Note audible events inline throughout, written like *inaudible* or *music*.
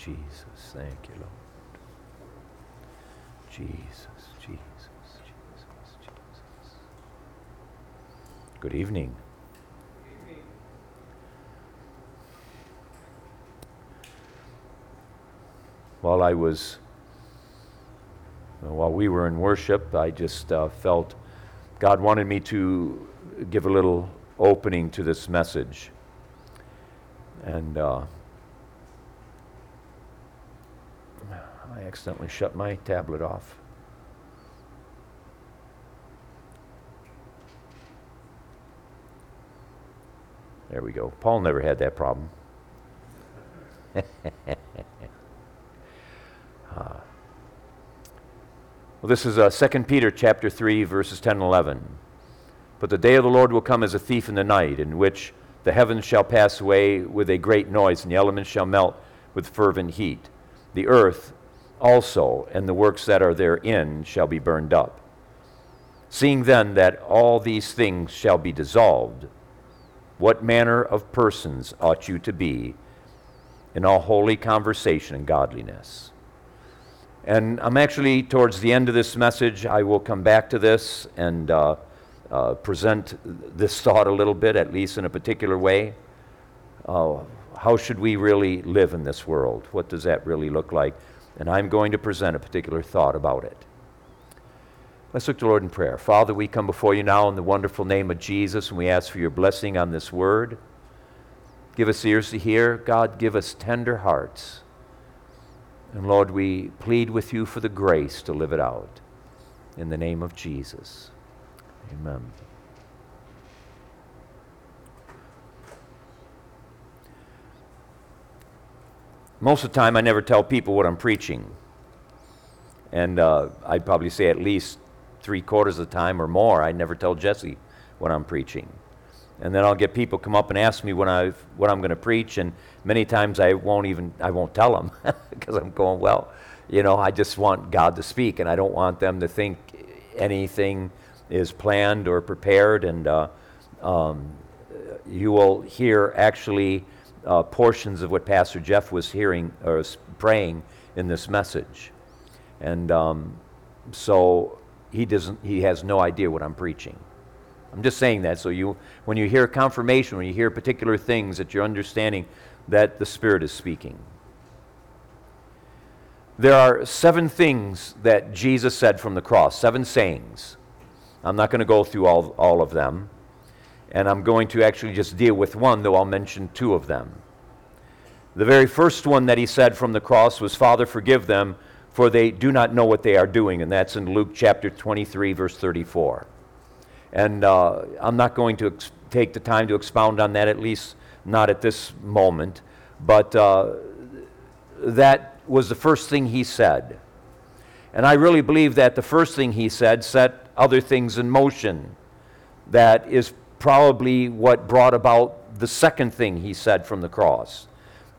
Jesus. Thank you, Lord. Jesus, Jesus, Jesus, Jesus. Good evening. While I was, while we were in worship, I just uh, felt God wanted me to give a little opening to this message. And uh, I accidentally shut my tablet off. There we go. Paul never had that problem. uh, *laughs* well, this is uh, 2 Peter chapter 3, verses 10 and 11. But the day of the Lord will come as a thief in the night, in which the heavens shall pass away with a great noise, and the elements shall melt with fervent heat. The earth also and the works that are therein shall be burned up. Seeing then that all these things shall be dissolved, what manner of persons ought you to be in all holy conversation and godliness? And I'm actually towards the end of this message. I will come back to this and uh, uh, present this thought a little bit, at least in a particular way. Uh, how should we really live in this world? What does that really look like? And I'm going to present a particular thought about it. Let's look to the Lord in prayer. Father, we come before you now in the wonderful name of Jesus, and we ask for your blessing on this word. Give us ears to hear. God, give us tender hearts. And Lord, we plead with you for the grace to live it out. In the name of Jesus. Amen. Most of the time, I never tell people what I'm preaching. And uh, I'd probably say at least three quarters of the time or more, I never tell Jesse what I'm preaching. And then I'll get people come up and ask me when i what I'm going to preach, and many times I won't even I won't tell them because *laughs* I'm going well, you know I just want God to speak, and I don't want them to think anything is planned or prepared. And uh, um, you will hear actually uh, portions of what Pastor Jeff was hearing or praying in this message. And um, so he, doesn't, he has no idea what I'm preaching. I'm just saying that so you, when you hear confirmation, when you hear particular things, that you're understanding that the Spirit is speaking. There are seven things that Jesus said from the cross, seven sayings. I'm not going to go through all, all of them and I'm going to actually just deal with one, though I'll mention two of them. The very first one that he said from the cross was, Father, forgive them, for they do not know what they are doing. And that's in Luke chapter 23, verse 34. And uh, I'm not going to ex- take the time to expound on that, at least not at this moment. But uh, that was the first thing he said. And I really believe that the first thing he said set other things in motion. That is probably what brought about the second thing he said from the cross.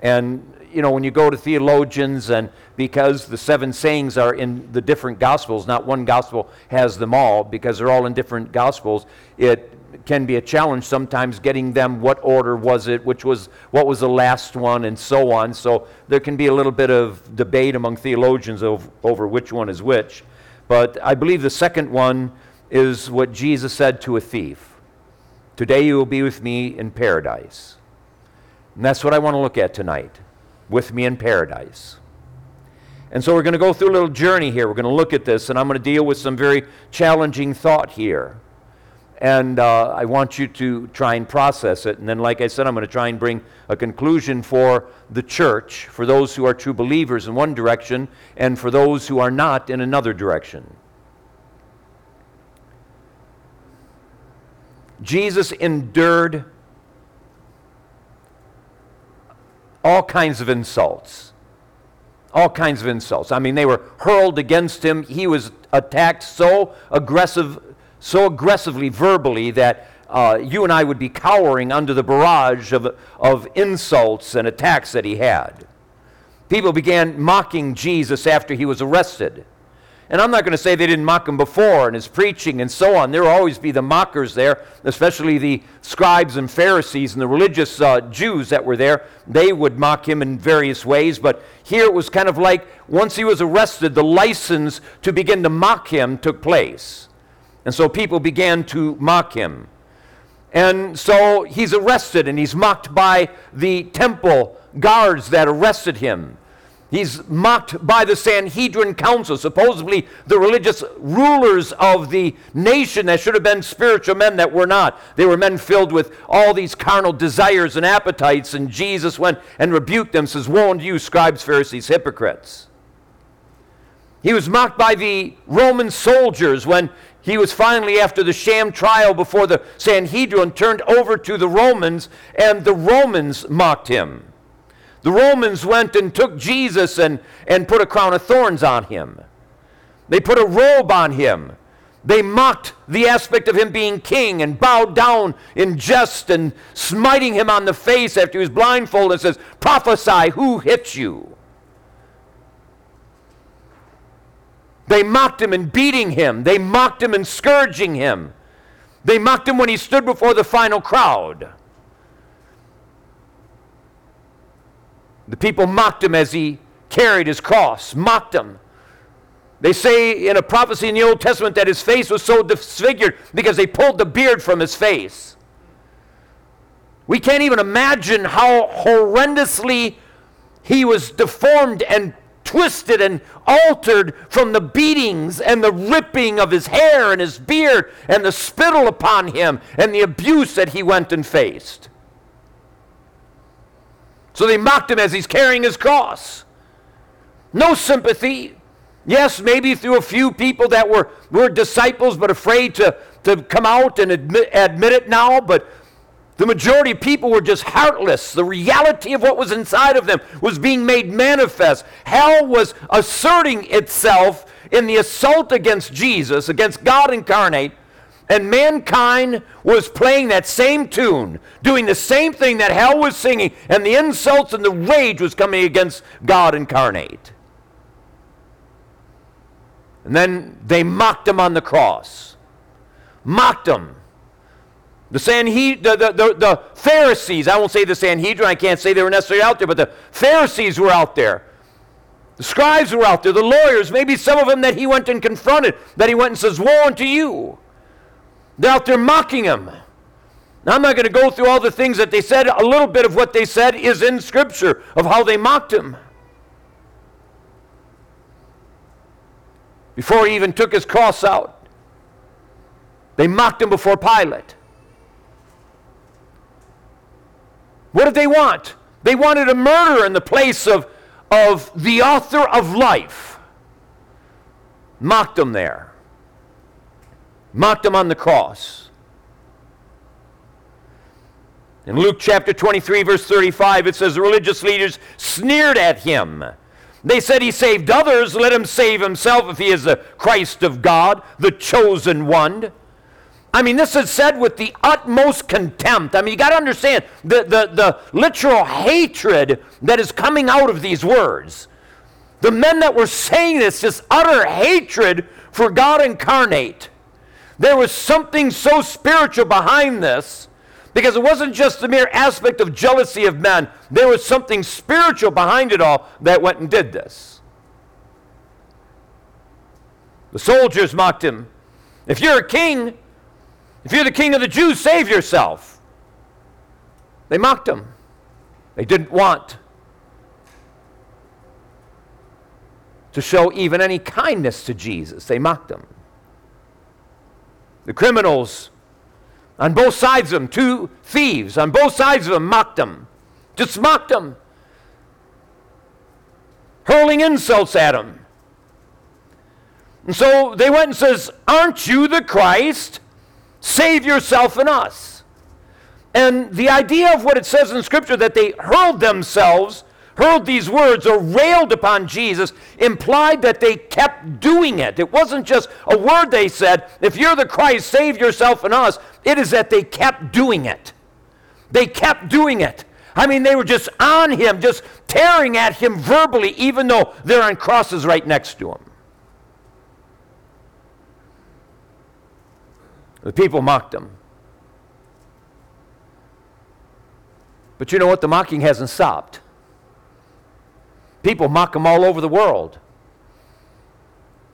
And, you know, when you go to theologians, and because the seven sayings are in the different gospels, not one gospel has them all, because they're all in different gospels, it can be a challenge sometimes getting them what order was it, which was what was the last one, and so on. So there can be a little bit of debate among theologians over, over which one is which. But I believe the second one is what Jesus said to a thief. Today you will be with me in paradise. And that's what I want to look at tonight with me in paradise. And so we're going to go through a little journey here. We're going to look at this, and I'm going to deal with some very challenging thought here. And uh, I want you to try and process it. And then, like I said, I'm going to try and bring a conclusion for the church, for those who are true believers in one direction, and for those who are not in another direction. Jesus endured all kinds of insults. All kinds of insults. I mean, they were hurled against him. He was attacked so aggressive, so aggressively verbally that uh, you and I would be cowering under the barrage of, of insults and attacks that he had. People began mocking Jesus after he was arrested. And I'm not going to say they didn't mock him before and his preaching and so on. There will always be the mockers there, especially the scribes and Pharisees and the religious uh, Jews that were there. They would mock him in various ways. But here it was kind of like once he was arrested, the license to begin to mock him took place. And so people began to mock him. And so he's arrested and he's mocked by the temple guards that arrested him. He's mocked by the Sanhedrin Council, supposedly the religious rulers of the nation that should have been spiritual men that were not. They were men filled with all these carnal desires and appetites, and Jesus went and rebuked them, says, Woe unto you, scribes, Pharisees, hypocrites. He was mocked by the Roman soldiers when he was finally, after the sham trial before the Sanhedrin, turned over to the Romans, and the Romans mocked him. The Romans went and took Jesus and, and put a crown of thorns on him. They put a robe on him. They mocked the aspect of him being king and bowed down in jest and smiting him on the face after he was blindfolded and says, Prophesy, who hit you? They mocked him and beating him. They mocked him and scourging him. They mocked him when he stood before the final crowd. The people mocked him as he carried his cross, mocked him. They say in a prophecy in the Old Testament that his face was so disfigured because they pulled the beard from his face. We can't even imagine how horrendously he was deformed and twisted and altered from the beatings and the ripping of his hair and his beard and the spittle upon him and the abuse that he went and faced. So they mocked him as he's carrying his cross. No sympathy. Yes, maybe through a few people that were, were disciples but afraid to, to come out and admit, admit it now, but the majority of people were just heartless. The reality of what was inside of them was being made manifest. Hell was asserting itself in the assault against Jesus, against God incarnate, and mankind was playing that same tune, doing the same thing that hell was singing, and the insults and the rage was coming against God incarnate. And then they mocked him on the cross. Mocked him. The, Sanhed- the, the, the, the Pharisees, I won't say the Sanhedrin, I can't say they were necessarily out there, but the Pharisees were out there. The scribes were out there, the lawyers, maybe some of them that he went and confronted, that he went and says, Woe unto you. They're out there mocking him. Now, I'm not going to go through all the things that they said. A little bit of what they said is in Scripture of how they mocked him. Before he even took his cross out, they mocked him before Pilate. What did they want? They wanted a murder in the place of, of the author of life. Mocked him there. Mocked him on the cross. In Luke chapter 23, verse 35, it says the religious leaders sneered at him. They said he saved others, let him save himself if he is the Christ of God, the chosen one. I mean, this is said with the utmost contempt. I mean, you got to understand the, the, the literal hatred that is coming out of these words. The men that were saying this, this utter hatred for God incarnate. There was something so spiritual behind this because it wasn't just the mere aspect of jealousy of men, there was something spiritual behind it all that went and did this. The soldiers mocked him. If you're a king, if you're the king of the Jews, save yourself. They mocked him. They didn't want to show even any kindness to Jesus. They mocked him. The criminals on both sides of them, two thieves on both sides of them mocked him. Just mocked him. Hurling insults at him. And so they went and says, Aren't you the Christ? Save yourself and us. And the idea of what it says in Scripture that they hurled themselves, hurled these words or railed upon Jesus implied that they kept doing it. It wasn't just a word they said, if you're the Christ, save yourself and us. It is that they kept doing it. They kept doing it. I mean, they were just on him, just tearing at him verbally, even though they're on crosses right next to him. The people mocked him. But you know what? The mocking hasn't stopped. People mock him all over the world.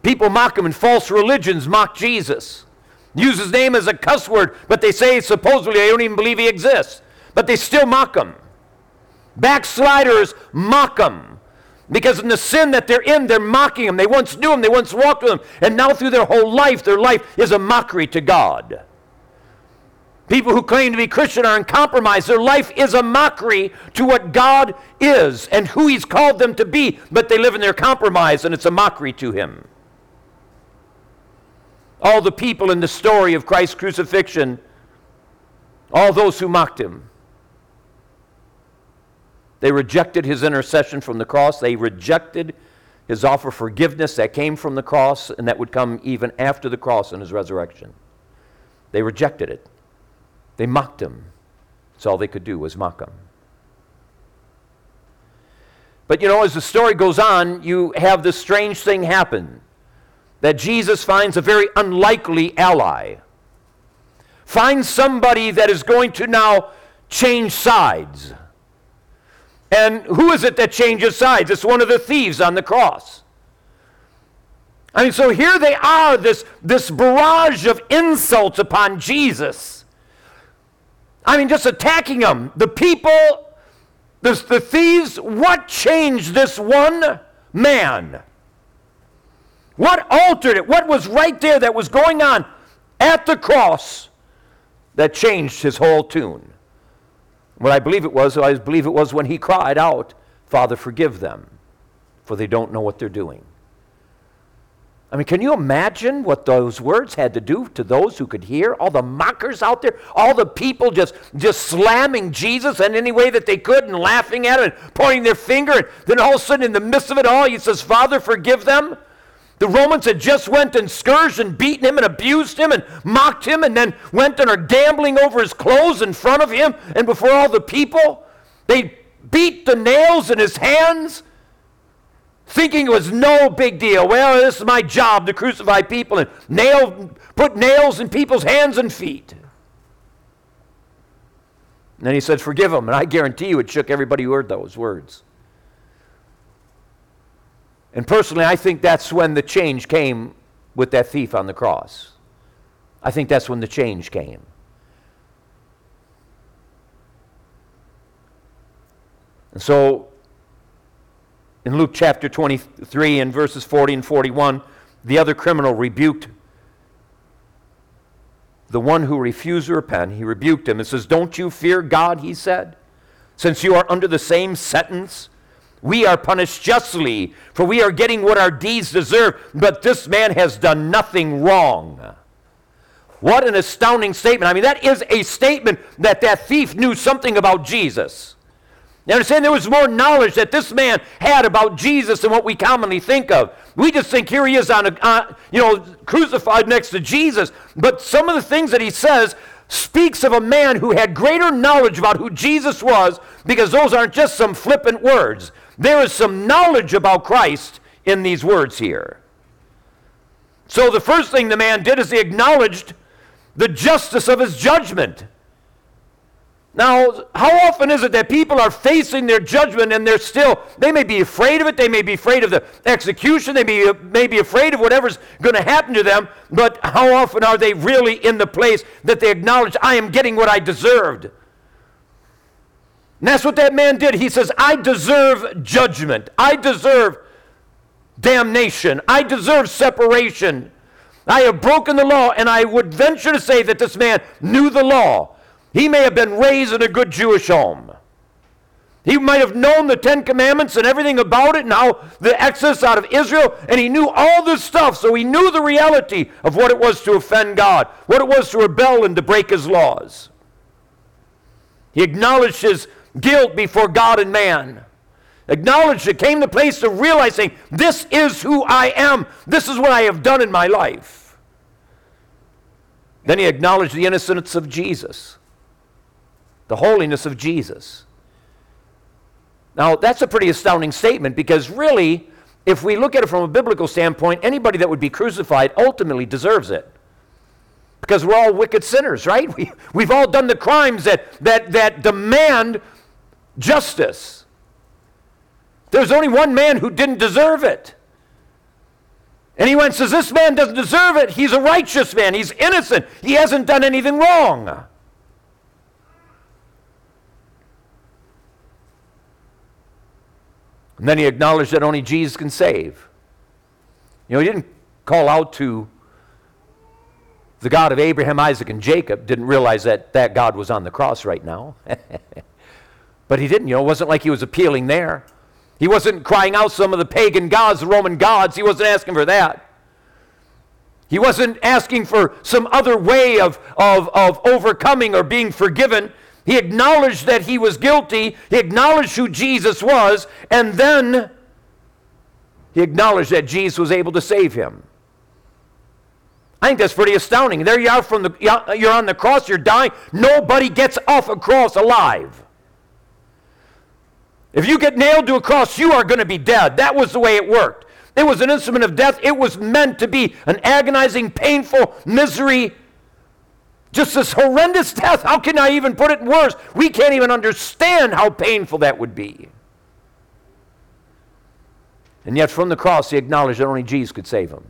People mock him in false religions, mock Jesus. Use his name as a cuss word, but they say supposedly they don't even believe he exists. But they still mock him. Backsliders mock him. Because in the sin that they're in, they're mocking him. They once knew him, they once walked with him, and now through their whole life, their life is a mockery to God. People who claim to be Christian are in compromise. Their life is a mockery to what God is and who He's called them to be, but they live in their compromise and it's a mockery to Him. All the people in the story of Christ's crucifixion, all those who mocked Him, they rejected His intercession from the cross, they rejected His offer of forgiveness that came from the cross and that would come even after the cross and His resurrection. They rejected it. They mocked him. That's all they could do was mock him. But you know, as the story goes on, you have this strange thing happen that Jesus finds a very unlikely ally. Finds somebody that is going to now change sides. And who is it that changes sides? It's one of the thieves on the cross. I mean, so here they are, this, this barrage of insults upon Jesus. I mean, just attacking them. The people, the, the thieves, what changed this one man? What altered it? What was right there that was going on at the cross that changed his whole tune? What I believe it was, I believe it was when he cried out, Father, forgive them, for they don't know what they're doing. I mean, can you imagine what those words had to do to those who could hear? All the mockers out there, all the people just, just slamming Jesus in any way that they could and laughing at it and pointing their finger. And then all of a sudden, in the midst of it all, he says, Father, forgive them. The Romans had just went and scourged and beaten him and abused him and mocked him and then went and are gambling over his clothes in front of him and before all the people. They beat the nails in his hands thinking it was no big deal. Well, this is my job to crucify people and nail, put nails in people's hands and feet. And then he said, Forgive them. And I guarantee you it shook everybody who heard those words. And personally, I think that's when the change came with that thief on the cross. I think that's when the change came. And so in Luke chapter 23 and verses 40 and 41, the other criminal rebuked the one who refused to repent. He rebuked him and says, Don't you fear God, he said, since you are under the same sentence? We are punished justly, for we are getting what our deeds deserve, but this man has done nothing wrong. What an astounding statement. I mean, that is a statement that that thief knew something about Jesus. You understand? There was more knowledge that this man had about Jesus than what we commonly think of. We just think here he is on a, uh, you know, crucified next to Jesus. But some of the things that he says speaks of a man who had greater knowledge about who Jesus was because those aren't just some flippant words. There is some knowledge about Christ in these words here. So the first thing the man did is he acknowledged the justice of his judgment. Now, how often is it that people are facing their judgment and they're still, they may be afraid of it, they may be afraid of the execution, they may, may be afraid of whatever's going to happen to them, but how often are they really in the place that they acknowledge, I am getting what I deserved? And that's what that man did. He says, I deserve judgment. I deserve damnation. I deserve separation. I have broken the law, and I would venture to say that this man knew the law. He may have been raised in a good Jewish home. He might have known the Ten Commandments and everything about it and how the exodus out of Israel, and he knew all this stuff, so he knew the reality of what it was to offend God, what it was to rebel and to break his laws. He acknowledged his guilt before God and man. Acknowledged it, came to place of realizing this is who I am, this is what I have done in my life. Then he acknowledged the innocence of Jesus the holiness of Jesus. Now, that's a pretty astounding statement because really, if we look at it from a biblical standpoint, anybody that would be crucified ultimately deserves it. because we're all wicked sinners, right? *laughs* We, we've all done the crimes that, that, that demand justice. There's only one man who didn't deserve it. And he went says, This man doesn't deserve it. He's a righteous man. He's innocent. He hasn't done anything wrong. And then he acknowledged that only Jesus can save. You know, he didn't call out to the God of Abraham, Isaac, and Jacob, didn't realize that that God was on the cross right now. *laughs* but he didn't, you know, it wasn't like he was appealing there. He wasn't crying out some of the pagan gods, the Roman gods. He wasn't asking for that. He wasn't asking for some other way of, of, of overcoming or being forgiven. He acknowledged that he was guilty. He acknowledged who Jesus was. And then he acknowledged that Jesus was able to save him. I think that's pretty astounding. There you are from the you're on the cross, you're dying. Nobody gets off a cross alive. If you get nailed to a cross, you are going to be dead. That was the way it worked. It was an instrument of death. It was meant to be an agonizing, painful misery. Just this horrendous death. How can I even put it worse? We can't even understand how painful that would be. And yet, from the cross, he acknowledged that only Jesus could save him.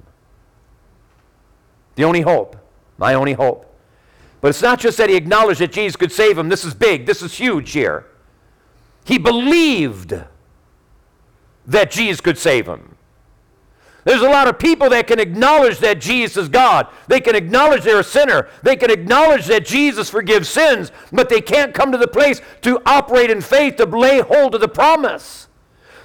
The only hope. My only hope. But it's not just that he acknowledged that Jesus could save him. This is big. This is huge here. He believed that Jesus could save him. There's a lot of people that can acknowledge that Jesus is God. They can acknowledge they're a sinner. They can acknowledge that Jesus forgives sins, but they can't come to the place to operate in faith to lay hold of the promise.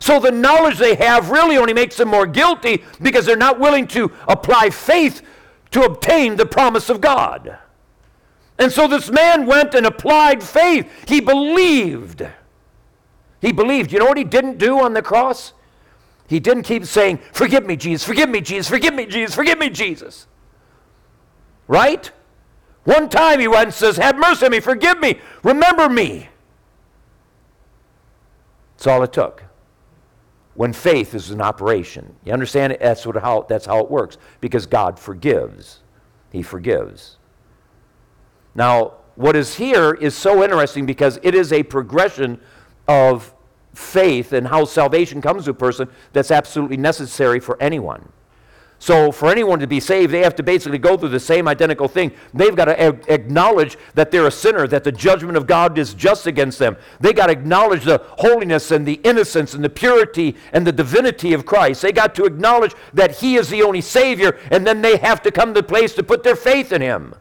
So the knowledge they have really only makes them more guilty because they're not willing to apply faith to obtain the promise of God. And so this man went and applied faith. He believed. He believed. You know what he didn't do on the cross? He didn't keep saying, Forgive me, Jesus, forgive me, Jesus, forgive me, Jesus, forgive me, Jesus. Right? One time he went and says, Have mercy on me, forgive me, remember me. That's all it took. When faith is in operation. You understand? That's, what, how, that's how it works. Because God forgives. He forgives. Now, what is here is so interesting because it is a progression of faith and how salvation comes to a person that's absolutely necessary for anyone. So, for anyone to be saved, they have to basically go through the same identical thing. They've got to a- acknowledge that they're a sinner, that the judgment of God is just against them. They got to acknowledge the holiness and the innocence and the purity and the divinity of Christ. They got to acknowledge that He is the only Savior, and then they have to come to the place to put their faith in Him.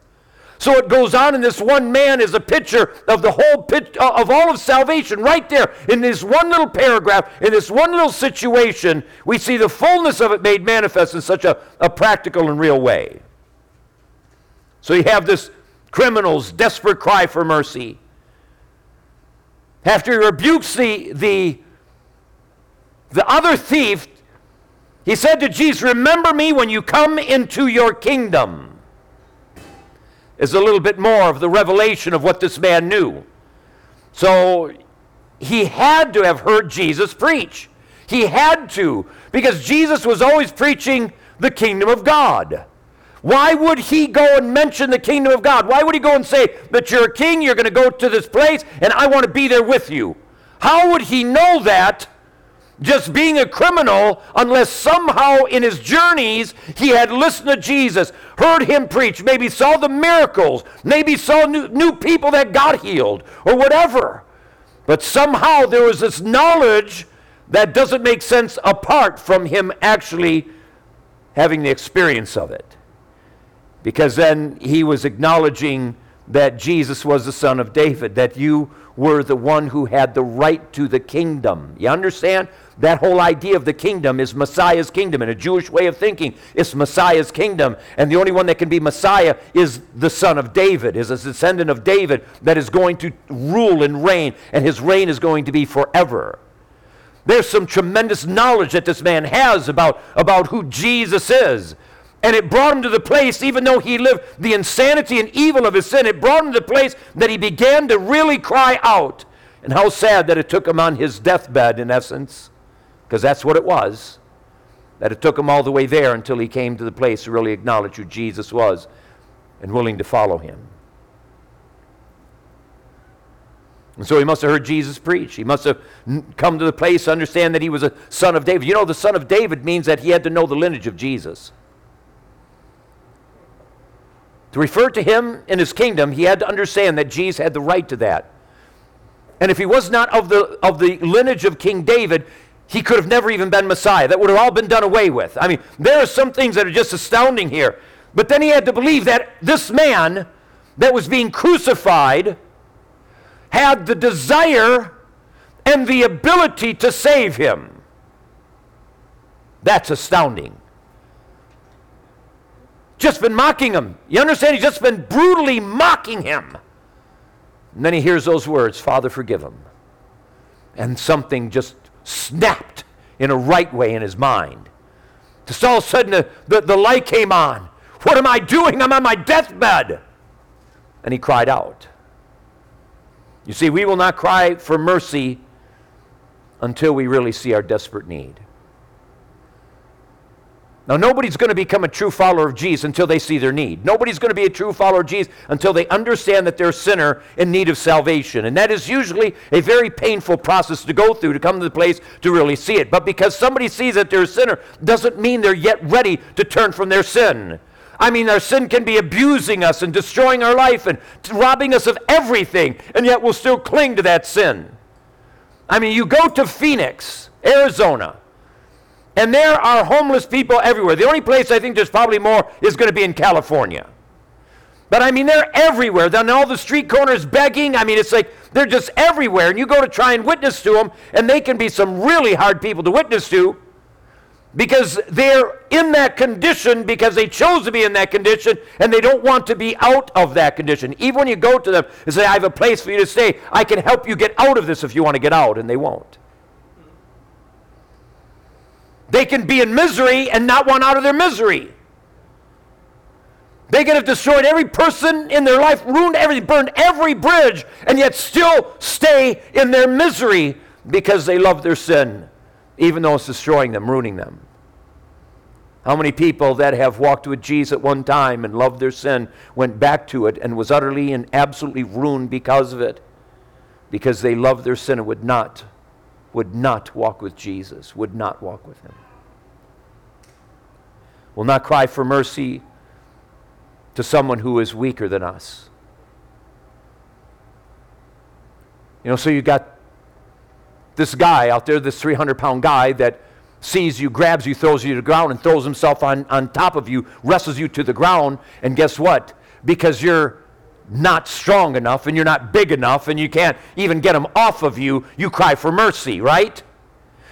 So it goes on, and this one man is a picture of the whole uh, of all of salvation right there in this one little paragraph, in this one little situation. We see the fullness of it made manifest in such a, a practical and real way. So you have this criminal's desperate cry for mercy. After he rebukes the, the, the other thief, he said to Jesus, Remember me when you come into your kingdom is a little bit more of the revelation of what this man knew. So he had to have heard Jesus preach. He had to, because Jesus was always preaching the kingdom of God. Why would he go and mention the kingdom of God? Why would he go and say that you're a king, you're going to go to this place, and I want to be there with you? How would he know that just being a criminal unless somehow in his journeys he had listened to Jesus, heard him preach, maybe saw the miracles, maybe saw new, new people that got healed, or whatever. But somehow there was this knowledge that doesn't make sense apart from him actually having the experience of it. Because then he was acknowledging that Jesus was the son of David, that you were the one who had the right to the kingdom. You understand? That whole idea of the kingdom is Messiah's kingdom. In a Jewish way of thinking, it's Messiah's kingdom. And the only one that can be Messiah is the son of David, is a descendant of David that is going to rule and reign, and his reign is going to be forever. There's some tremendous knowledge that this man has about, about who Jesus is. And it brought him to the place, even though he lived the insanity and evil of his sin, it brought him to the place that he began to really cry out. And how sad that it took him on his deathbed, in essence, because that's what it was. That it took him all the way there until he came to the place to really acknowledge who Jesus was and willing to follow him. And so he must have heard Jesus preach. He must have come to the place to understand that he was a son of David. You know, the son of David means that he had to know the lineage of Jesus. To refer to him in his kingdom, he had to understand that Jesus had the right to that. And if he was not of the, of the lineage of King David, he could have never even been Messiah. That would have all been done away with. I mean, there are some things that are just astounding here. But then he had to believe that this man that was being crucified had the desire and the ability to save him. That's astounding just been mocking him. You understand? He's just been brutally mocking him. And then he hears those words Father, forgive him. And something just snapped in a right way in his mind. Just all of a sudden, the, the, the light came on. What am I doing? I'm on my deathbed. And he cried out. You see, we will not cry for mercy until we really see our desperate need. Now, nobody's going to become a true follower of Jesus until they see their need. Nobody's going to be a true follower of Jesus until they understand that they're a sinner in need of salvation. And that is usually a very painful process to go through to come to the place to really see it. But because somebody sees that they're a sinner doesn't mean they're yet ready to turn from their sin. I mean, our sin can be abusing us and destroying our life and robbing us of everything, and yet we'll still cling to that sin. I mean, you go to Phoenix, Arizona. And there are homeless people everywhere. The only place I think there's probably more is going to be in California. But I mean, they're everywhere. They're on all the street corners begging. I mean, it's like they're just everywhere. And you go to try and witness to them, and they can be some really hard people to witness to because they're in that condition because they chose to be in that condition and they don't want to be out of that condition. Even when you go to them and say, I have a place for you to stay, I can help you get out of this if you want to get out, and they won't. They can be in misery and not want out of their misery. They could have destroyed every person in their life, ruined everything, burned every bridge, and yet still stay in their misery because they love their sin, even though it's destroying them, ruining them. How many people that have walked with Jesus at one time and loved their sin went back to it and was utterly and absolutely ruined because of it? Because they loved their sin and would not, would not walk with Jesus, would not walk with him will not cry for mercy to someone who is weaker than us. You know, so you got this guy out there, this 300 pound guy that sees you, grabs you, throws you to the ground, and throws himself on, on top of you, wrestles you to the ground, and guess what? Because you're not strong enough and you're not big enough and you can't even get him off of you, you cry for mercy, right?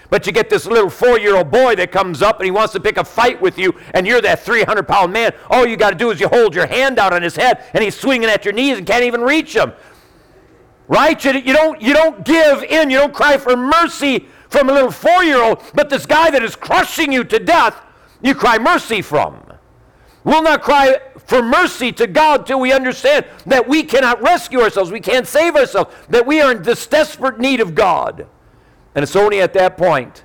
But you get this little four year old boy that comes up and he wants to pick a fight with you, and you're that 300 pound man. All you got to do is you hold your hand out on his head, and he's swinging at your knees and can't even reach him. Right? You, you, don't, you don't give in, you don't cry for mercy from a little four year old, but this guy that is crushing you to death, you cry mercy from. We'll not cry for mercy to God till we understand that we cannot rescue ourselves, we can't save ourselves, that we are in this desperate need of God. And it's only at that point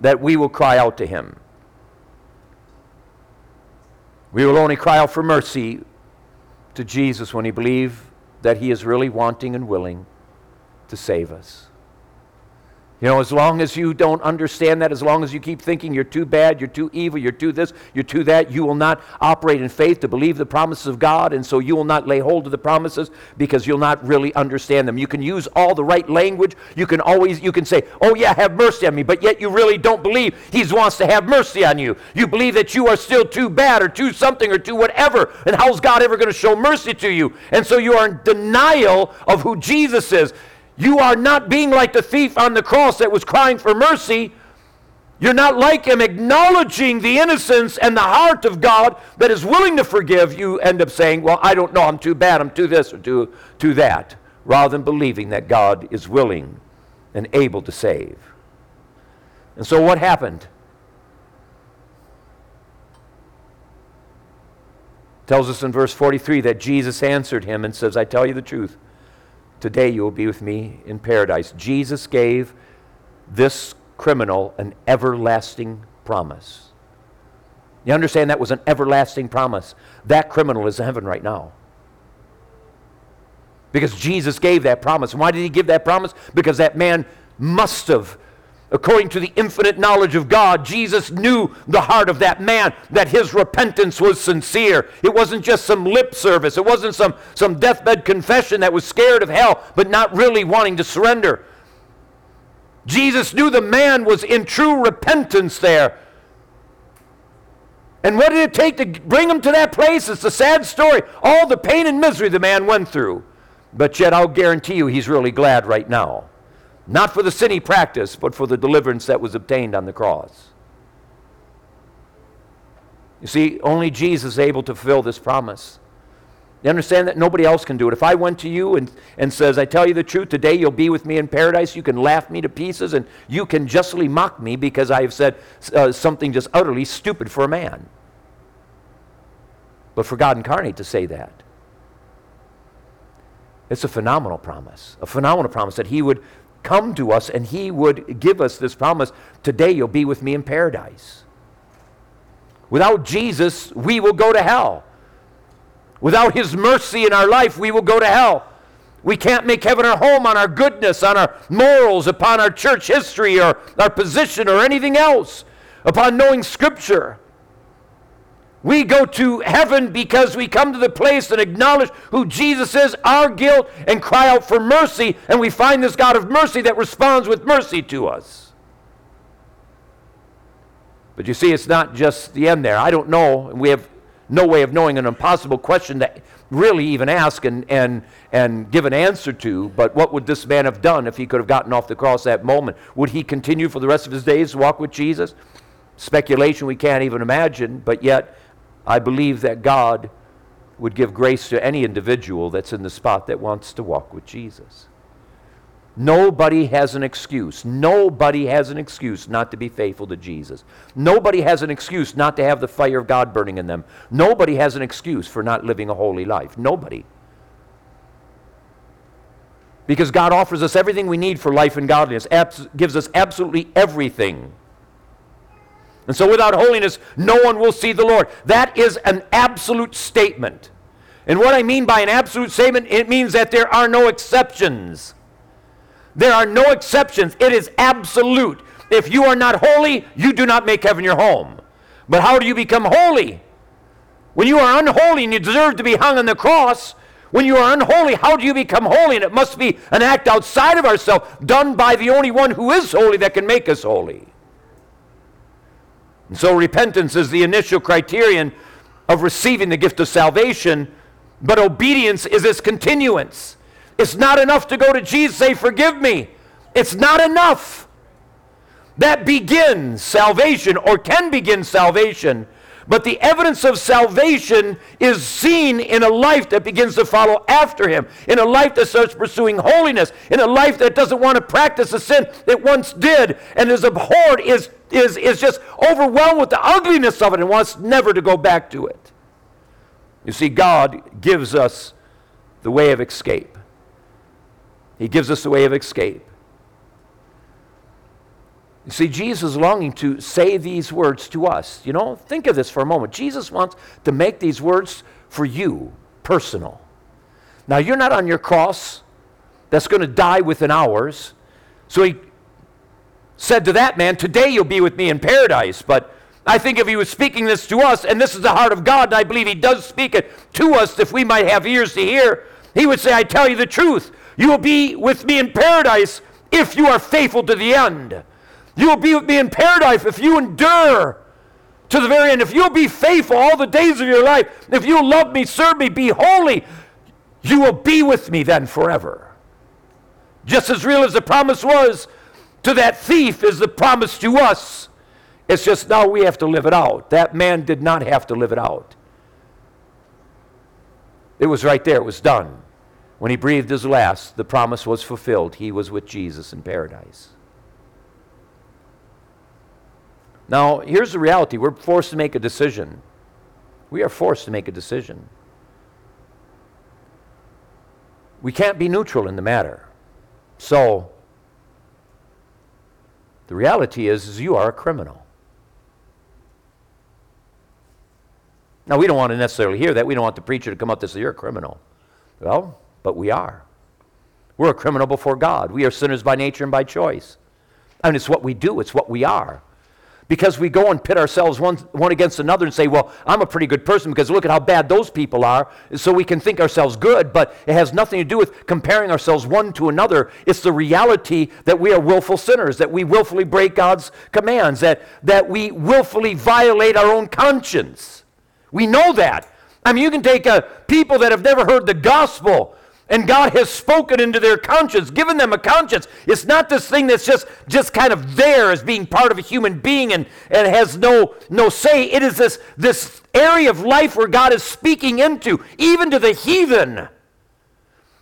that we will cry out to Him. We will only cry out for mercy to Jesus when we believe that He is really wanting and willing to save us. You know, as long as you don't understand that, as long as you keep thinking you're too bad, you're too evil, you're too this, you're too that, you will not operate in faith to believe the promises of God, and so you will not lay hold of the promises because you'll not really understand them. You can use all the right language. You can always you can say, "Oh yeah, have mercy on me," but yet you really don't believe He wants to have mercy on you. You believe that you are still too bad or too something or too whatever, and how's God ever going to show mercy to you? And so you are in denial of who Jesus is. You are not being like the thief on the cross that was crying for mercy. You're not like him, acknowledging the innocence and the heart of God that is willing to forgive. You end up saying, Well, I don't know, I'm too bad, I'm too this or too, too that, rather than believing that God is willing and able to save. And so, what happened? tells us in verse 43 that Jesus answered him and says, I tell you the truth. Today you will be with me in paradise. Jesus gave this criminal an everlasting promise. You understand that was an everlasting promise. That criminal is in heaven right now. Because Jesus gave that promise. Why did he give that promise? Because that man must have According to the infinite knowledge of God, Jesus knew the heart of that man, that his repentance was sincere. It wasn't just some lip service, it wasn't some, some deathbed confession that was scared of hell, but not really wanting to surrender. Jesus knew the man was in true repentance there. And what did it take to bring him to that place? It's a sad story. All the pain and misery the man went through. But yet, I'll guarantee you, he's really glad right now. Not for the sin he practiced, but for the deliverance that was obtained on the cross. You see, only Jesus is able to fulfill this promise. You understand that nobody else can do it. If I went to you and, and says, I tell you the truth, today you'll be with me in paradise, you can laugh me to pieces and you can justly mock me because I have said uh, something just utterly stupid for a man. But for God incarnate to say that, it's a phenomenal promise. A phenomenal promise that He would come to us and he would give us this promise today you'll be with me in paradise. Without Jesus, we will go to hell. Without his mercy in our life, we will go to hell. We can't make heaven our home on our goodness, on our morals, upon our church history or our position or anything else, upon knowing Scripture. We go to heaven because we come to the place and acknowledge who Jesus is, our guilt, and cry out for mercy, and we find this God of mercy that responds with mercy to us. But you see, it's not just the end there. I don't know, we have no way of knowing an impossible question to really even ask and, and, and give an answer to. But what would this man have done if he could have gotten off the cross that moment? Would he continue for the rest of his days to walk with Jesus? Speculation we can't even imagine, but yet I believe that God would give grace to any individual that's in the spot that wants to walk with Jesus. Nobody has an excuse. Nobody has an excuse not to be faithful to Jesus. Nobody has an excuse not to have the fire of God burning in them. Nobody has an excuse for not living a holy life. Nobody. Because God offers us everything we need for life and godliness, abs- gives us absolutely everything and so without holiness, no one will see the Lord. That is an absolute statement. And what I mean by an absolute statement, it means that there are no exceptions. There are no exceptions. It is absolute. If you are not holy, you do not make heaven your home. But how do you become holy? When you are unholy and you deserve to be hung on the cross, when you are unholy, how do you become holy? And it must be an act outside of ourselves, done by the only one who is holy that can make us holy. And so repentance is the initial criterion of receiving the gift of salvation, but obedience is its continuance. It's not enough to go to Jesus say, Forgive me. It's not enough. That begins salvation or can begin salvation but the evidence of salvation is seen in a life that begins to follow after him, in a life that starts pursuing holiness, in a life that doesn't want to practice a sin it once did and is abhorred, is, is, is just overwhelmed with the ugliness of it and wants never to go back to it. You see, God gives us the way of escape. He gives us the way of escape. See, Jesus is longing to say these words to us. You know, think of this for a moment. Jesus wants to make these words for you personal. Now, you're not on your cross that's going to die within hours. So he said to that man, Today you'll be with me in paradise. But I think if he was speaking this to us, and this is the heart of God, and I believe he does speak it to us if we might have ears to hear, he would say, I tell you the truth. You will be with me in paradise if you are faithful to the end. You will be with me in paradise if you endure to the very end. If you'll be faithful all the days of your life, if you'll love me, serve me, be holy, you will be with me then forever. Just as real as the promise was to that thief is the promise to us. It's just now we have to live it out. That man did not have to live it out. It was right there, it was done. When he breathed his last, the promise was fulfilled. He was with Jesus in paradise. Now, here's the reality we're forced to make a decision. We are forced to make a decision. We can't be neutral in the matter. So, the reality is, is you are a criminal. Now, we don't want to necessarily hear that. We don't want the preacher to come up and say, You're a criminal. Well, but we are. We're a criminal before God. We are sinners by nature and by choice. I mean, it's what we do, it's what we are because we go and pit ourselves one, one against another and say, Well, I'm a pretty good person because look at how bad those people are. So we can think ourselves good, but it has nothing to do with comparing ourselves one to another. It's the reality that we are willful sinners, that we willfully break God's commands, that, that we willfully violate our own conscience. We know that. I mean, you can take uh, people that have never heard the gospel and God has spoken into their conscience, given them a conscience. It's not this thing that's just, just kind of there as being part of a human being and, and has no, no say. It is this, this area of life where God is speaking into, even to the heathen.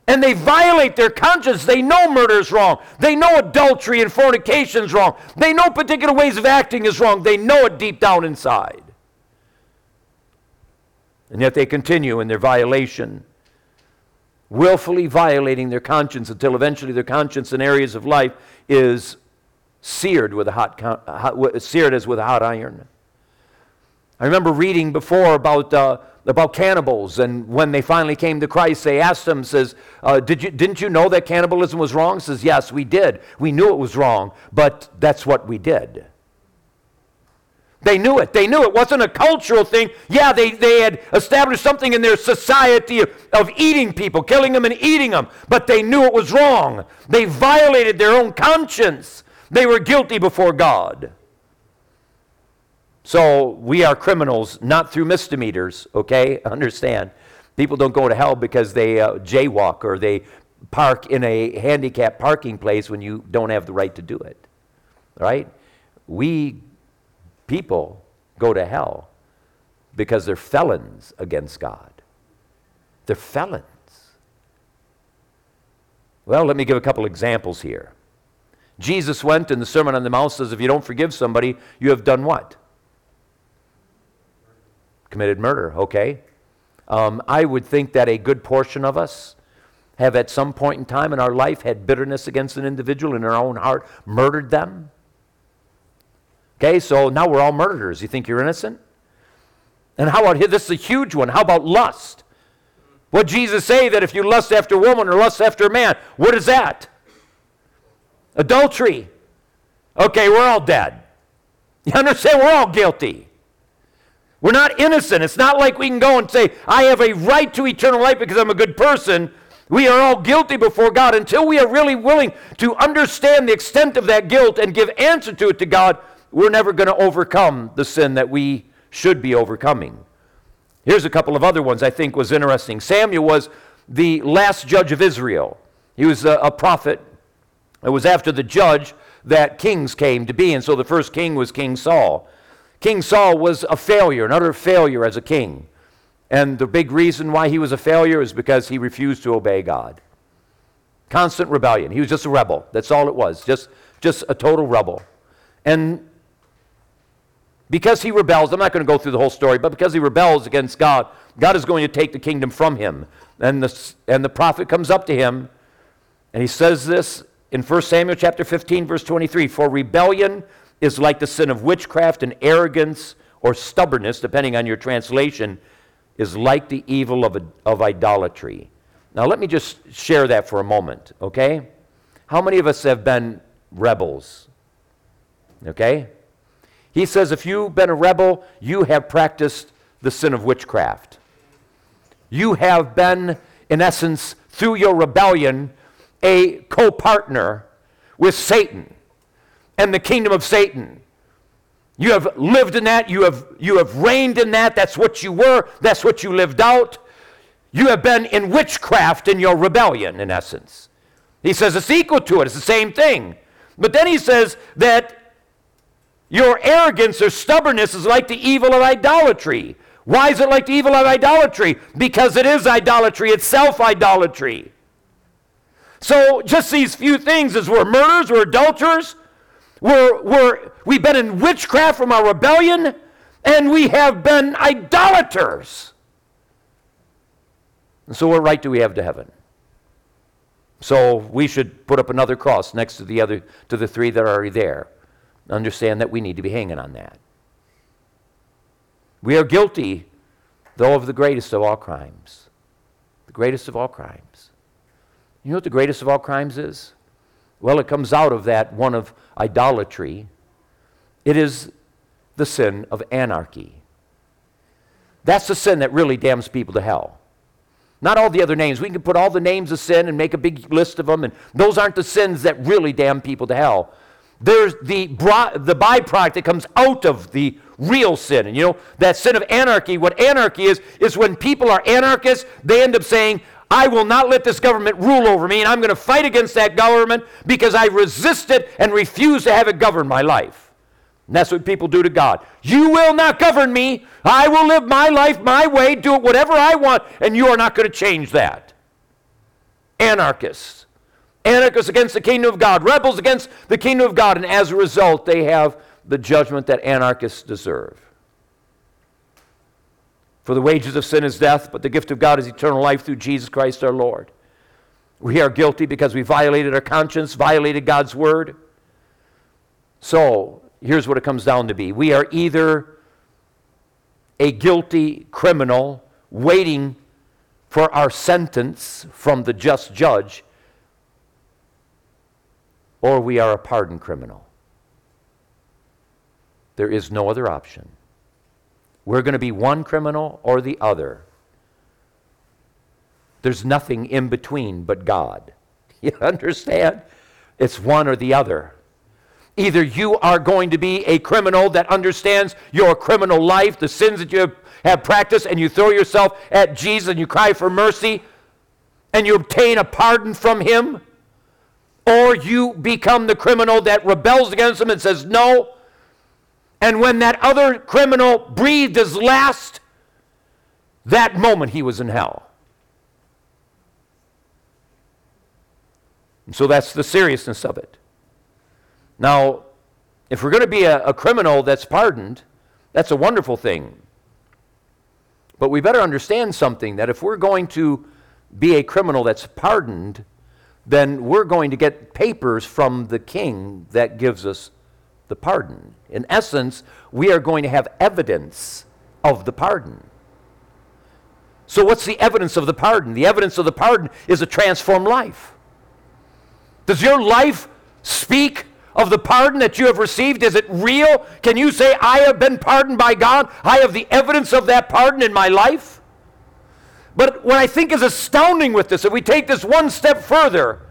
And they violate their conscience. They know murder is wrong. They know adultery and fornication is wrong. They know particular ways of acting is wrong. They know it deep down inside. And yet they continue in their violation willfully violating their conscience until eventually their conscience in areas of life is seared with a hot, hot seared as with a hot iron. I remember reading before about uh, about cannibals, and when they finally came to Christ, they asked him, "says uh, Did you didn't you know that cannibalism was wrong?" Says, "Yes, we did. We knew it was wrong, but that's what we did." They knew it. They knew it wasn't a cultural thing. Yeah, they, they had established something in their society of, of eating people, killing them and eating them, but they knew it was wrong. They violated their own conscience. They were guilty before God. So we are criminals, not through misdemeanors, okay? Understand. People don't go to hell because they uh, jaywalk or they park in a handicapped parking place when you don't have the right to do it, right? We people go to hell because they're felons against God. They're felons. Well, let me give a couple examples here. Jesus went in the Sermon on the Mount says, if you don't forgive somebody, you have done what? Committed murder, okay? Um, I would think that a good portion of us have at some point in time in our life had bitterness against an individual in our own heart, murdered them. Okay, so now we're all murderers. You think you're innocent? And how about? This is a huge one. How about lust? What Jesus say that if you lust after a woman or lust after a man, what is that? Adultery. Okay, we're all dead. You understand? We're all guilty. We're not innocent. It's not like we can go and say, I have a right to eternal life because I'm a good person. We are all guilty before God. Until we are really willing to understand the extent of that guilt and give answer to it to God, we're never going to overcome the sin that we should be overcoming. Here's a couple of other ones I think was interesting. Samuel was the last judge of Israel. He was a, a prophet. It was after the judge that kings came to be, and so the first king was King Saul. King Saul was a failure, an utter failure as a king. And the big reason why he was a failure is because he refused to obey God. Constant rebellion. He was just a rebel. That's all it was. Just, just a total rebel. And because he rebels, I'm not going to go through the whole story, but because he rebels against God, God is going to take the kingdom from him. And the, and the prophet comes up to him, and he says this in 1 Samuel chapter 15, verse 23 For rebellion is like the sin of witchcraft, and arrogance or stubbornness, depending on your translation, is like the evil of, of idolatry. Now, let me just share that for a moment, okay? How many of us have been rebels? Okay? He says, if you've been a rebel, you have practiced the sin of witchcraft. You have been, in essence, through your rebellion, a co partner with Satan and the kingdom of Satan. You have lived in that, you have, you have reigned in that, that's what you were, that's what you lived out. You have been in witchcraft in your rebellion, in essence. He says it's equal to it, it's the same thing. But then he says that your arrogance or stubbornness is like the evil of idolatry. Why is it like the evil of idolatry? Because it is idolatry, it's self idolatry. So, just these few things as we're murderers, we're adulterers, we're, we're, we've been in witchcraft from our rebellion, and we have been idolaters. And so, what right do we have to heaven? So, we should put up another cross next to the other, to the three that are already there understand that we need to be hanging on that. We are guilty though of the greatest of all crimes. The greatest of all crimes. You know what the greatest of all crimes is? Well, it comes out of that one of idolatry. It is the sin of anarchy. That's the sin that really damns people to hell. Not all the other names. We can put all the names of sin and make a big list of them, and those aren't the sins that really damn people to hell. There's the, the byproduct that comes out of the real sin. And you know, that sin of anarchy, what anarchy is, is when people are anarchists, they end up saying, I will not let this government rule over me, and I'm going to fight against that government because I resist it and refuse to have it govern my life. And that's what people do to God. You will not govern me. I will live my life my way, do it whatever I want, and you are not going to change that. Anarchists. Anarchists against the kingdom of God, rebels against the kingdom of God, and as a result, they have the judgment that anarchists deserve. For the wages of sin is death, but the gift of God is eternal life through Jesus Christ our Lord. We are guilty because we violated our conscience, violated God's word. So, here's what it comes down to be we are either a guilty criminal waiting for our sentence from the just judge, or we are a pardoned criminal. There is no other option. We're going to be one criminal or the other. There's nothing in between but God. *laughs* You understand? It's one or the other. Either you are going to be a criminal that understands your criminal life, the sins that you have practiced, and you throw yourself at Jesus and you cry for mercy and you obtain a pardon from Him, or you become the criminal that rebels against Him and says no. And when that other criminal breathed his last, that moment he was in hell. And so that's the seriousness of it. Now, if we're going to be a, a criminal that's pardoned, that's a wonderful thing. But we better understand something that if we're going to be a criminal that's pardoned, then we're going to get papers from the king that gives us the pardon. In essence, we are going to have evidence of the pardon. So, what's the evidence of the pardon? The evidence of the pardon is a transformed life. Does your life speak of the pardon that you have received? Is it real? Can you say, I have been pardoned by God? I have the evidence of that pardon in my life? But what I think is astounding with this, if we take this one step further,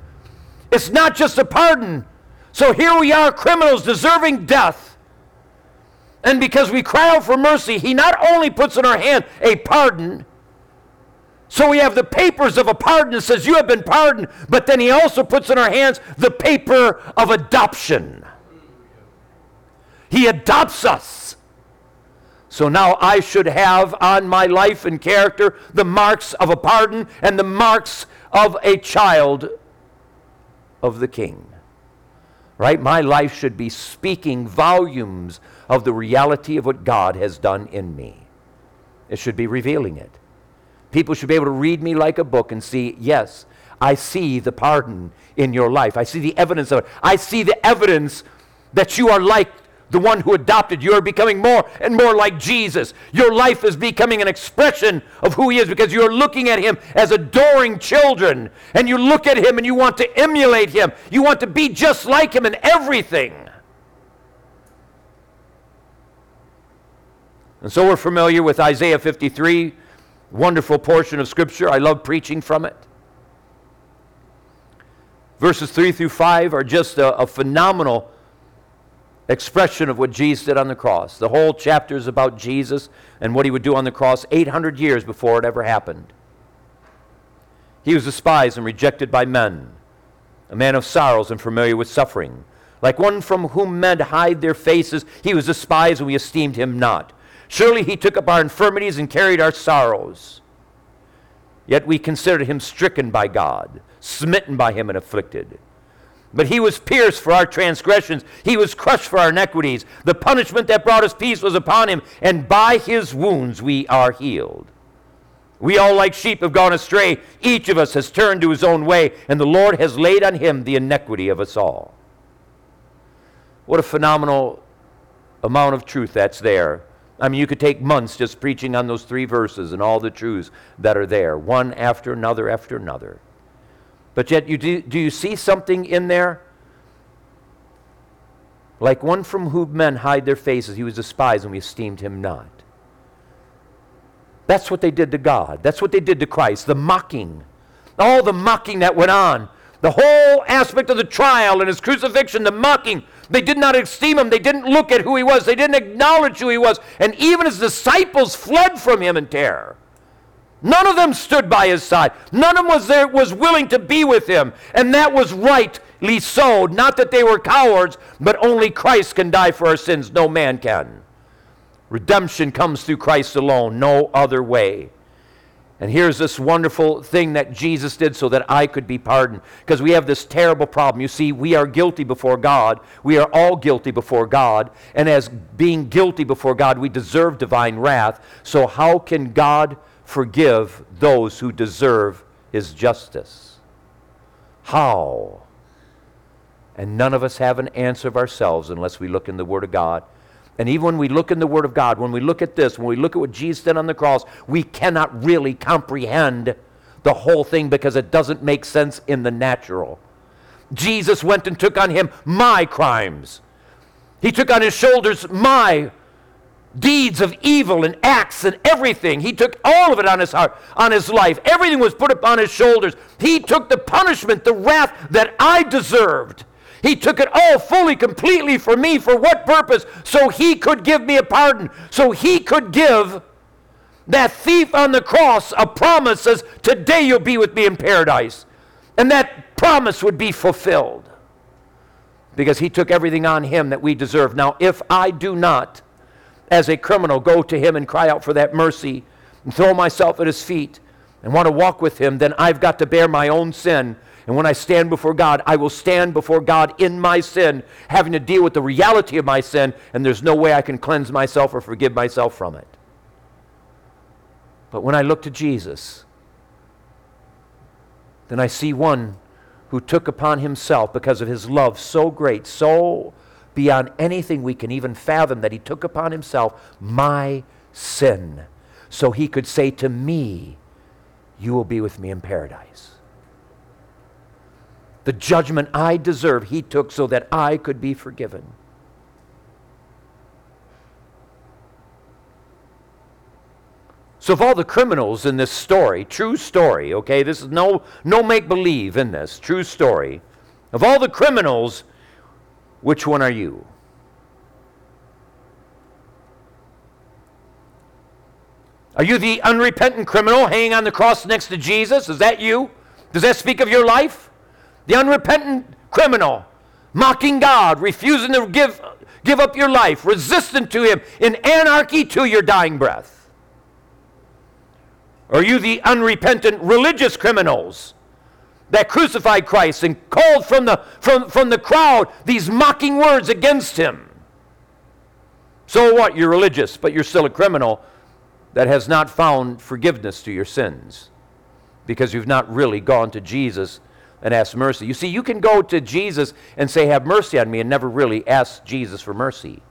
it's not just a pardon. So here we are, criminals deserving death. And because we cry out for mercy, He not only puts in our hand a pardon, so we have the papers of a pardon that says, You have been pardoned, but then he also puts in our hands the paper of adoption. He adopts us. So now I should have on my life and character the marks of a pardon and the marks of a child of the king. Right? My life should be speaking volumes of the reality of what God has done in me. It should be revealing it. People should be able to read me like a book and see, yes, I see the pardon in your life. I see the evidence of it. I see the evidence that you are like the one who adopted you are becoming more and more like Jesus. Your life is becoming an expression of who He is because you're looking at Him as adoring children. And you look at Him and you want to emulate Him. You want to be just like Him in everything. And so we're familiar with Isaiah 53 Wonderful portion of Scripture. I love preaching from it. Verses 3 through 5 are just a, a phenomenal expression of what Jesus did on the cross. The whole chapter is about Jesus and what he would do on the cross 800 years before it ever happened. He was despised and rejected by men, a man of sorrows and familiar with suffering. Like one from whom men hide their faces, he was despised and we esteemed him not. Surely he took up our infirmities and carried our sorrows. Yet we considered him stricken by God, smitten by him, and afflicted. But he was pierced for our transgressions, he was crushed for our iniquities. The punishment that brought us peace was upon him, and by his wounds we are healed. We all, like sheep, have gone astray. Each of us has turned to his own way, and the Lord has laid on him the iniquity of us all. What a phenomenal amount of truth that's there I mean, you could take months just preaching on those three verses and all the truths that are there, one after another after another. But yet, you do, do you see something in there? Like one from whom men hide their faces, he was despised and we esteemed him not. That's what they did to God. That's what they did to Christ. The mocking. All the mocking that went on. The whole aspect of the trial and his crucifixion, the mocking. They did not esteem him. They didn't look at who he was. They didn't acknowledge who he was. And even his disciples fled from him in terror. None of them stood by his side. None of them was there was willing to be with him. And that was rightly so. Not that they were cowards, but only Christ can die for our sins. No man can. Redemption comes through Christ alone, no other way. And here's this wonderful thing that Jesus did so that I could be pardoned. Because we have this terrible problem. You see, we are guilty before God. We are all guilty before God. And as being guilty before God, we deserve divine wrath. So, how can God forgive those who deserve his justice? How? And none of us have an answer of ourselves unless we look in the Word of God and even when we look in the Word of God, when we look at this, when we look at what Jesus did on the cross, we cannot really comprehend the whole thing because it doesn't make sense in the natural. Jesus went and took on him my crimes. He took on his shoulders my deeds of evil and acts and everything. He took all of it on his heart, on his life. Everything was put upon his shoulders. He took the punishment, the wrath that I deserved. He took it all fully, completely for me. For what purpose? So he could give me a pardon. So he could give that thief on the cross a promise says, Today you'll be with me in paradise. And that promise would be fulfilled because he took everything on him that we deserve. Now, if I do not, as a criminal, go to him and cry out for that mercy and throw myself at his feet and want to walk with him, then I've got to bear my own sin and when I stand before God, I will stand before God in my sin, having to deal with the reality of my sin, and there's no way I can cleanse myself or forgive myself from it. But when I look to Jesus, then I see one who took upon himself, because of his love so great, so beyond anything we can even fathom, that he took upon himself my sin, so he could say to me, You will be with me in paradise. The judgment I deserve, he took so that I could be forgiven. So, of all the criminals in this story, true story, okay, this is no, no make believe in this, true story. Of all the criminals, which one are you? Are you the unrepentant criminal hanging on the cross next to Jesus? Is that you? Does that speak of your life? the unrepentant criminal, mocking God, refusing to give, give up your life, resistant to Him, in anarchy to your dying breath? Are you the unrepentant religious criminals that crucified Christ and called from the, from, from the crowd these mocking words against Him? So what? You're religious, but you're still a criminal that has not found forgiveness to your sins because you've not really gone to Jesus and asked mercy. You see, you can go to Jesus and say, Have mercy on me, and never really ask Jesus for mercy.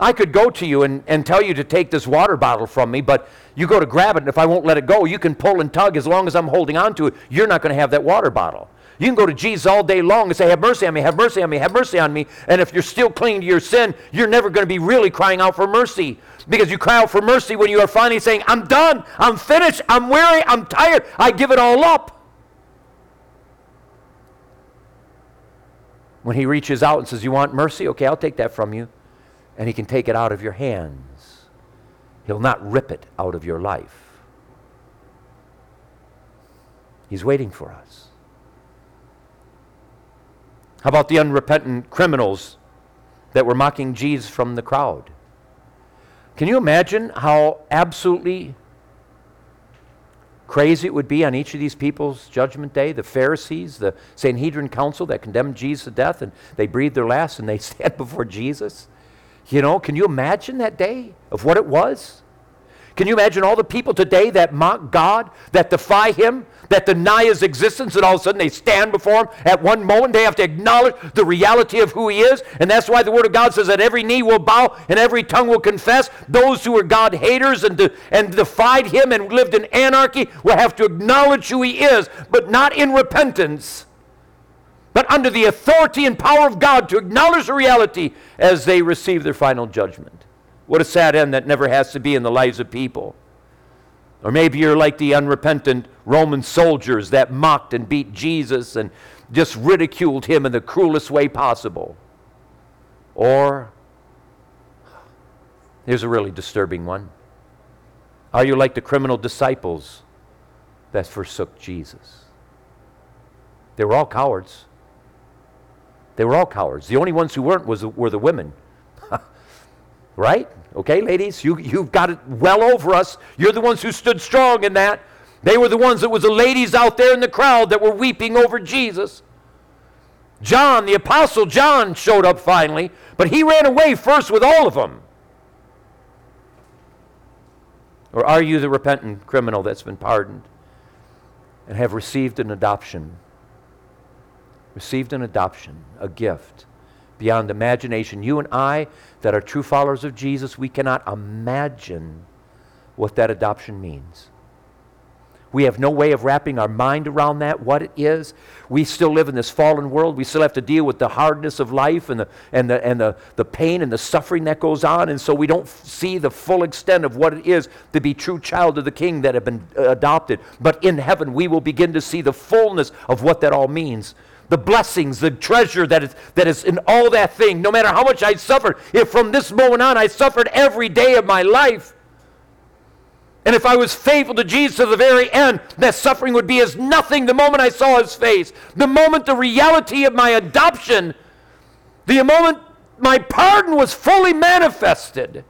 I could go to you and, and tell you to take this water bottle from me, but you go to grab it, and if I won't let it go, you can pull and tug as long as I'm holding on to it. You're not going to have that water bottle. You can go to Jesus all day long and say, Have mercy on me, have mercy on me, have mercy on me. And if you're still clinging to your sin, you're never going to be really crying out for mercy. Because you cry out for mercy when you are finally saying, I'm done, I'm finished, I'm weary, I'm tired, I give it all up. When he reaches out and says, You want mercy? Okay, I'll take that from you. And he can take it out of your hands, he'll not rip it out of your life. He's waiting for us. How about the unrepentant criminals that were mocking Jesus from the crowd? Can you imagine how absolutely crazy it would be on each of these people's judgment day the Pharisees, the Sanhedrin council that condemned Jesus to death, and they breathed their last and they *laughs* stand before Jesus. You know, can you imagine that day of what it was? Can you imagine all the people today that mock God, that defy Him, that deny His existence, and all of a sudden they stand before Him? At one moment, they have to acknowledge the reality of who He is. And that's why the Word of God says that every knee will bow and every tongue will confess. Those who are God haters and, de- and defied Him and lived in anarchy will have to acknowledge who He is, but not in repentance but under the authority and power of God to acknowledge the reality as they receive their final judgment. What a sad end that never has to be in the lives of people. Or maybe you're like the unrepentant Roman soldiers that mocked and beat Jesus and just ridiculed him in the cruelest way possible. Or, here's a really disturbing one. Are you like the criminal disciples that forsook Jesus? They were all cowards. They were all cowards. The only ones who weren't was, were the women. *laughs* right? Okay, ladies, you, you've got it well over us. You're the ones who stood strong in that. They were the ones that was the ladies out there in the crowd that were weeping over Jesus. John, the apostle John, showed up finally, but he ran away first with all of them. Or are you the repentant criminal that's been pardoned and have received an adoption? Received an adoption, a gift beyond imagination. You and I, that are true followers of Jesus, we cannot imagine what that adoption means. We have no way of wrapping our mind around that, what it is. We still live in this fallen world. We still have to deal with the hardness of life and the, and the, and the, the pain and the suffering that goes on. And so we don't see the full extent of what it is to be true child of the King that have been uh, adopted. But in heaven, we will begin to see the fullness of what that all means the blessings, the treasure that is, that is in all that thing, no matter how much I suffered. If from this moment on I suffered every day of my life, and if I was faithful to Jesus to the very end, that suffering would be as nothing the moment I saw his face. The moment the reality of my adoption, the moment my pardon was fully manifested,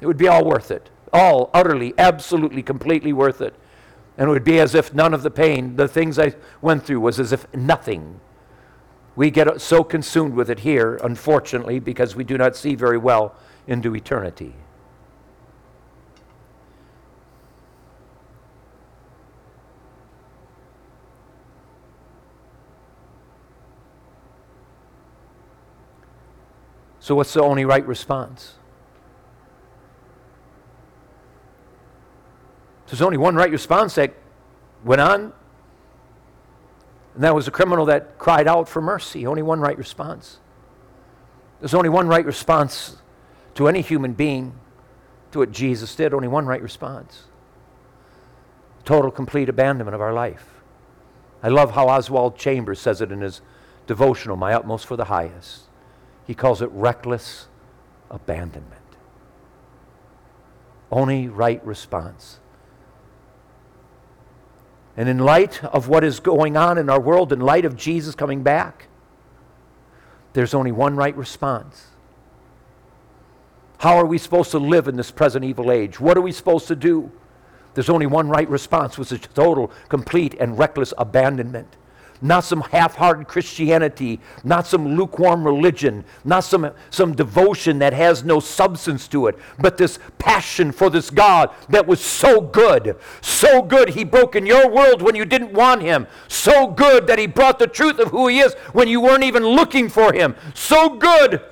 it would be all worth it. All utterly, absolutely, completely worth it. And it would be as if none of the pain, the things I went through, was as if nothing. We get so consumed with it here, unfortunately, because we do not see very well into eternity. So, what's the only right response? There's only one right response that went on, and that was the criminal that cried out for mercy. Only one right response. There's only one right response to any human being to what Jesus did. Only one right response total, complete abandonment of our life. I love how Oswald Chambers says it in his devotional, My Utmost for the Highest. He calls it reckless abandonment. Only right response. And in light of what is going on in our world, in light of Jesus coming back, there's only one right response. How are we supposed to live in this present evil age? What are we supposed to do? There's only one right response, which is total, complete, and reckless abandonment not some half hearted Christianity, not some lukewarm religion, not some, some devotion that has no substance to it, but this passion for this God that was so good, so good he broke in your world when you didn't want him, so good that he brought the truth of who he is when you weren't even looking for him, so good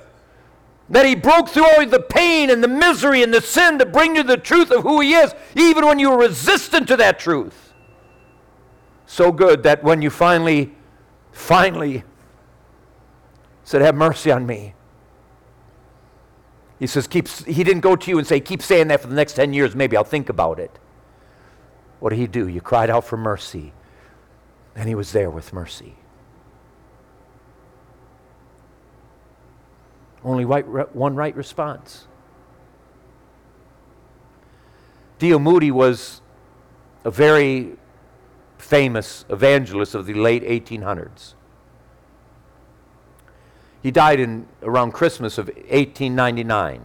that he broke through all the pain and the misery and the sin to bring you the truth of who he is, even when you were resistant to that truth so good that when you finally, finally said, Have mercy on me. He says, keep, he didn't go to you and say, Keep saying that for the next 10 years, maybe I'll think about it. What did he do? You cried out for mercy, and he was there with mercy. Only one right response. D.L. Moody was a very famous evangelist of the late 1800s. He died in around Christmas of 1899.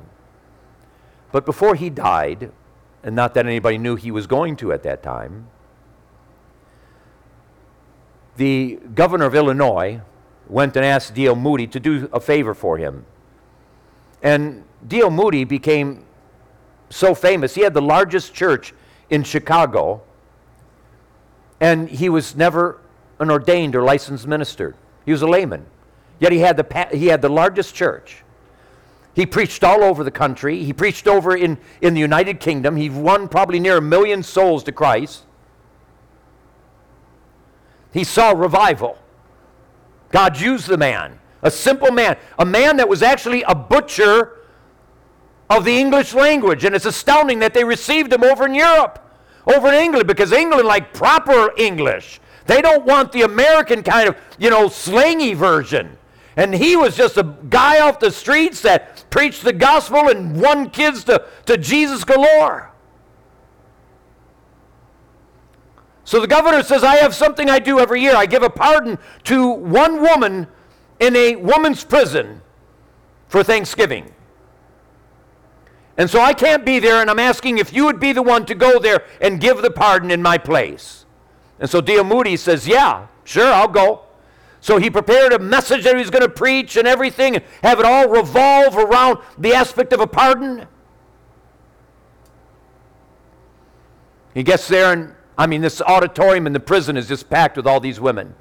But before he died, and not that anybody knew he was going to at that time, the governor of Illinois went and asked D.L. Moody to do a favor for him. And D.L. Moody became so famous. He had the largest church in Chicago, and he was never an ordained or licensed minister. He was a layman. Yet he had the, he had the largest church. He preached all over the country. He preached over in, in the United Kingdom. He won probably near a million souls to Christ. He saw revival. God used the man, a simple man, a man that was actually a butcher of the English language. And it's astounding that they received him over in Europe, over in England, because England like proper English. They don't want the American kind of, you know, slangy version. And he was just a guy off the streets that preached the gospel and won kids to, to Jesus galore. So the governor says, I have something I do every year. I give a pardon to one woman in a woman's prison for Thanksgiving. And so I can't be there, and I'm asking if you would be the one to go there and give the pardon in my place. And so D.L. Moody says, Yeah, sure, I'll go. So he prepared a message that he was going to preach and everything, and have it all revolve around the aspect of a pardon. He gets there, and I mean, this auditorium in the prison is just packed with all these women.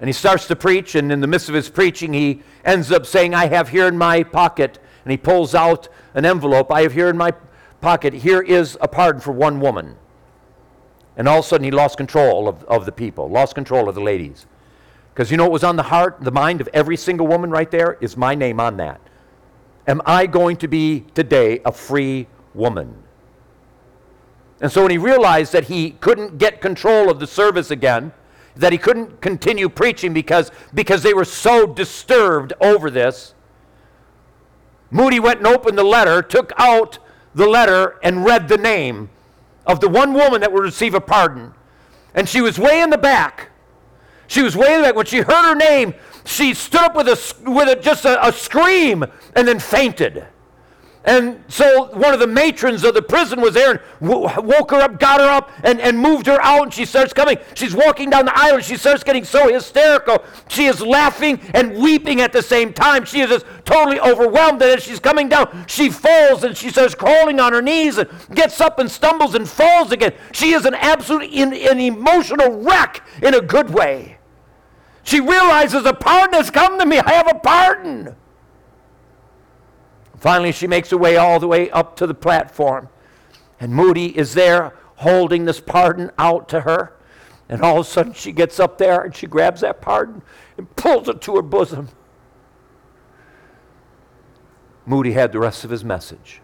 And he starts to preach, and in the midst of his preaching, he ends up saying, I have here in my pocket, and he pulls out an envelope. I have here in my pocket, here is a pardon for one woman. And all of a sudden, he lost control of, of the people, lost control of the ladies. Because you know what was on the heart, the mind of every single woman right there? Is my name on that. Am I going to be today a free woman? And so when he realized that he couldn't get control of the service again, that he couldn't continue preaching because, because they were so disturbed over this. Moody went and opened the letter, took out the letter, and read the name of the one woman that would receive a pardon. And she was way in the back. She was way in the back. When she heard her name, she stood up with, a, with a, just a, a scream and then fainted. And so one of the matrons of the prison was there and woke her up, got her up, and, and moved her out. And she starts coming. She's walking down the aisle and she starts getting so hysterical. She is laughing and weeping at the same time. She is just totally overwhelmed. And as she's coming down, she falls and she starts crawling on her knees and gets up and stumbles and falls again. She is an absolute in, an emotional wreck in a good way. She realizes a pardon has come to me. I have a pardon. Finally, she makes her way all the way up to the platform. And Moody is there holding this pardon out to her. And all of a sudden, she gets up there and she grabs that pardon and pulls it to her bosom. Moody had the rest of his message.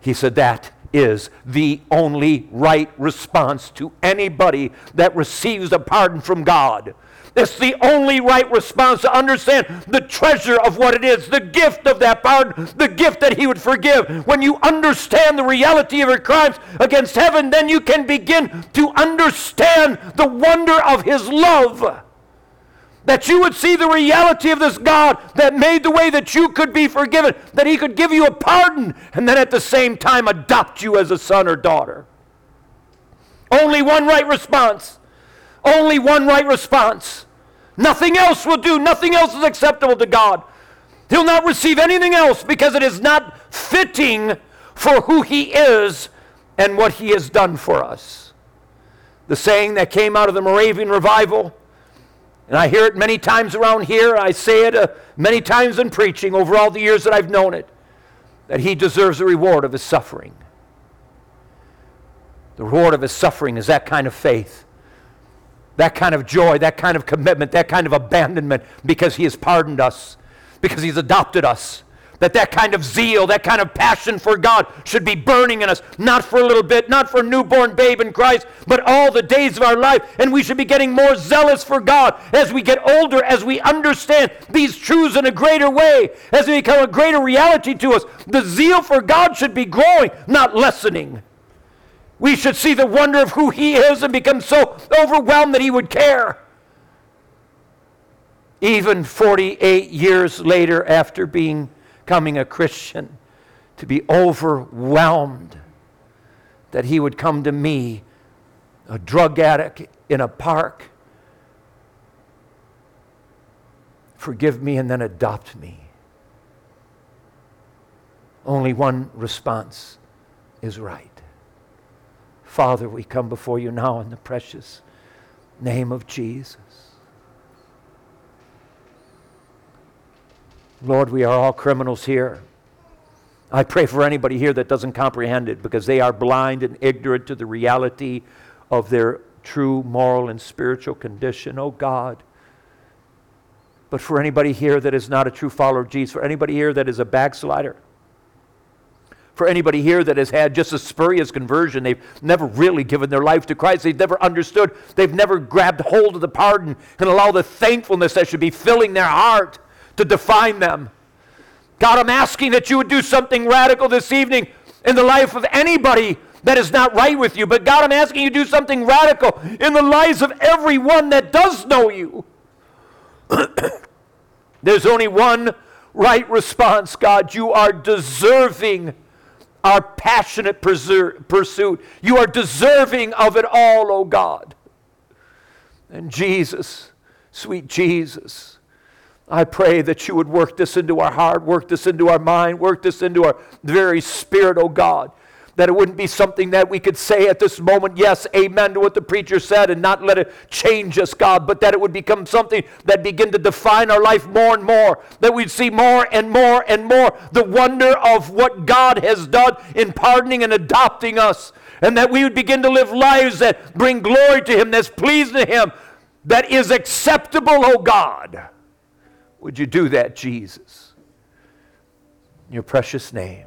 He said, That is the only right response to anybody that receives a pardon from God. It's the only right response to understand the treasure of what it is, the gift of that pardon, the gift that He would forgive. When you understand the reality of your crimes against heaven, then you can begin to understand the wonder of His love. That you would see the reality of this God that made the way that you could be forgiven, that He could give you a pardon, and then at the same time adopt you as a son or daughter. Only one right response. Only one right response. Nothing else will do. Nothing else is acceptable to God. He'll not receive anything else because it is not fitting for who He is and what He has done for us. The saying that came out of the Moravian revival, and I hear it many times around here, I say it uh, many times in preaching over all the years that I've known it, that He deserves the reward of His suffering. The reward of His suffering is that kind of faith that kind of joy, that kind of commitment, that kind of abandonment because he has pardoned us, because he's adopted us. That that kind of zeal, that kind of passion for God should be burning in us, not for a little bit, not for a newborn babe in Christ, but all the days of our life. And we should be getting more zealous for God as we get older, as we understand these truths in a greater way, as they become a greater reality to us. The zeal for God should be growing, not lessening. We should see the wonder of who He is and become so overwhelmed that He would care. Even 48 years later, after being, becoming a Christian, to be overwhelmed that He would come to me, a drug addict in a park, forgive me, and then adopt me. Only one response is right. Father, we come before you now in the precious name of Jesus. Lord, we are all criminals here. I pray for anybody here that doesn't comprehend it because they are blind and ignorant to the reality of their true moral and spiritual condition. Oh God. But for anybody here that is not a true follower of Jesus, for anybody here that is a backslider, for anybody here that has had just a spurious conversion, they've never really given their life to Christ, they've never understood, they've never grabbed hold of the pardon and allow the thankfulness that should be filling their heart to define them. God, I'm asking that you would do something radical this evening in the life of anybody that is not right with you. But God, I'm asking you to do something radical in the lives of everyone that does know you. *coughs* There's only one right response, God. You are deserving our passionate pursuit. You are deserving of it all, O God. And Jesus, sweet Jesus, I pray that you would work this into our heart, work this into our mind, work this into our very spirit, oh God. That it wouldn't be something that we could say at this moment, yes, amen to what the preacher said, and not let it change us, God, but that it would become something that begin to define our life more and more. That we'd see more and more and more the wonder of what God has done in pardoning and adopting us. And that we would begin to live lives that bring glory to Him, that's pleasing to Him, that is acceptable, oh God. Would you do that, Jesus? In your precious name.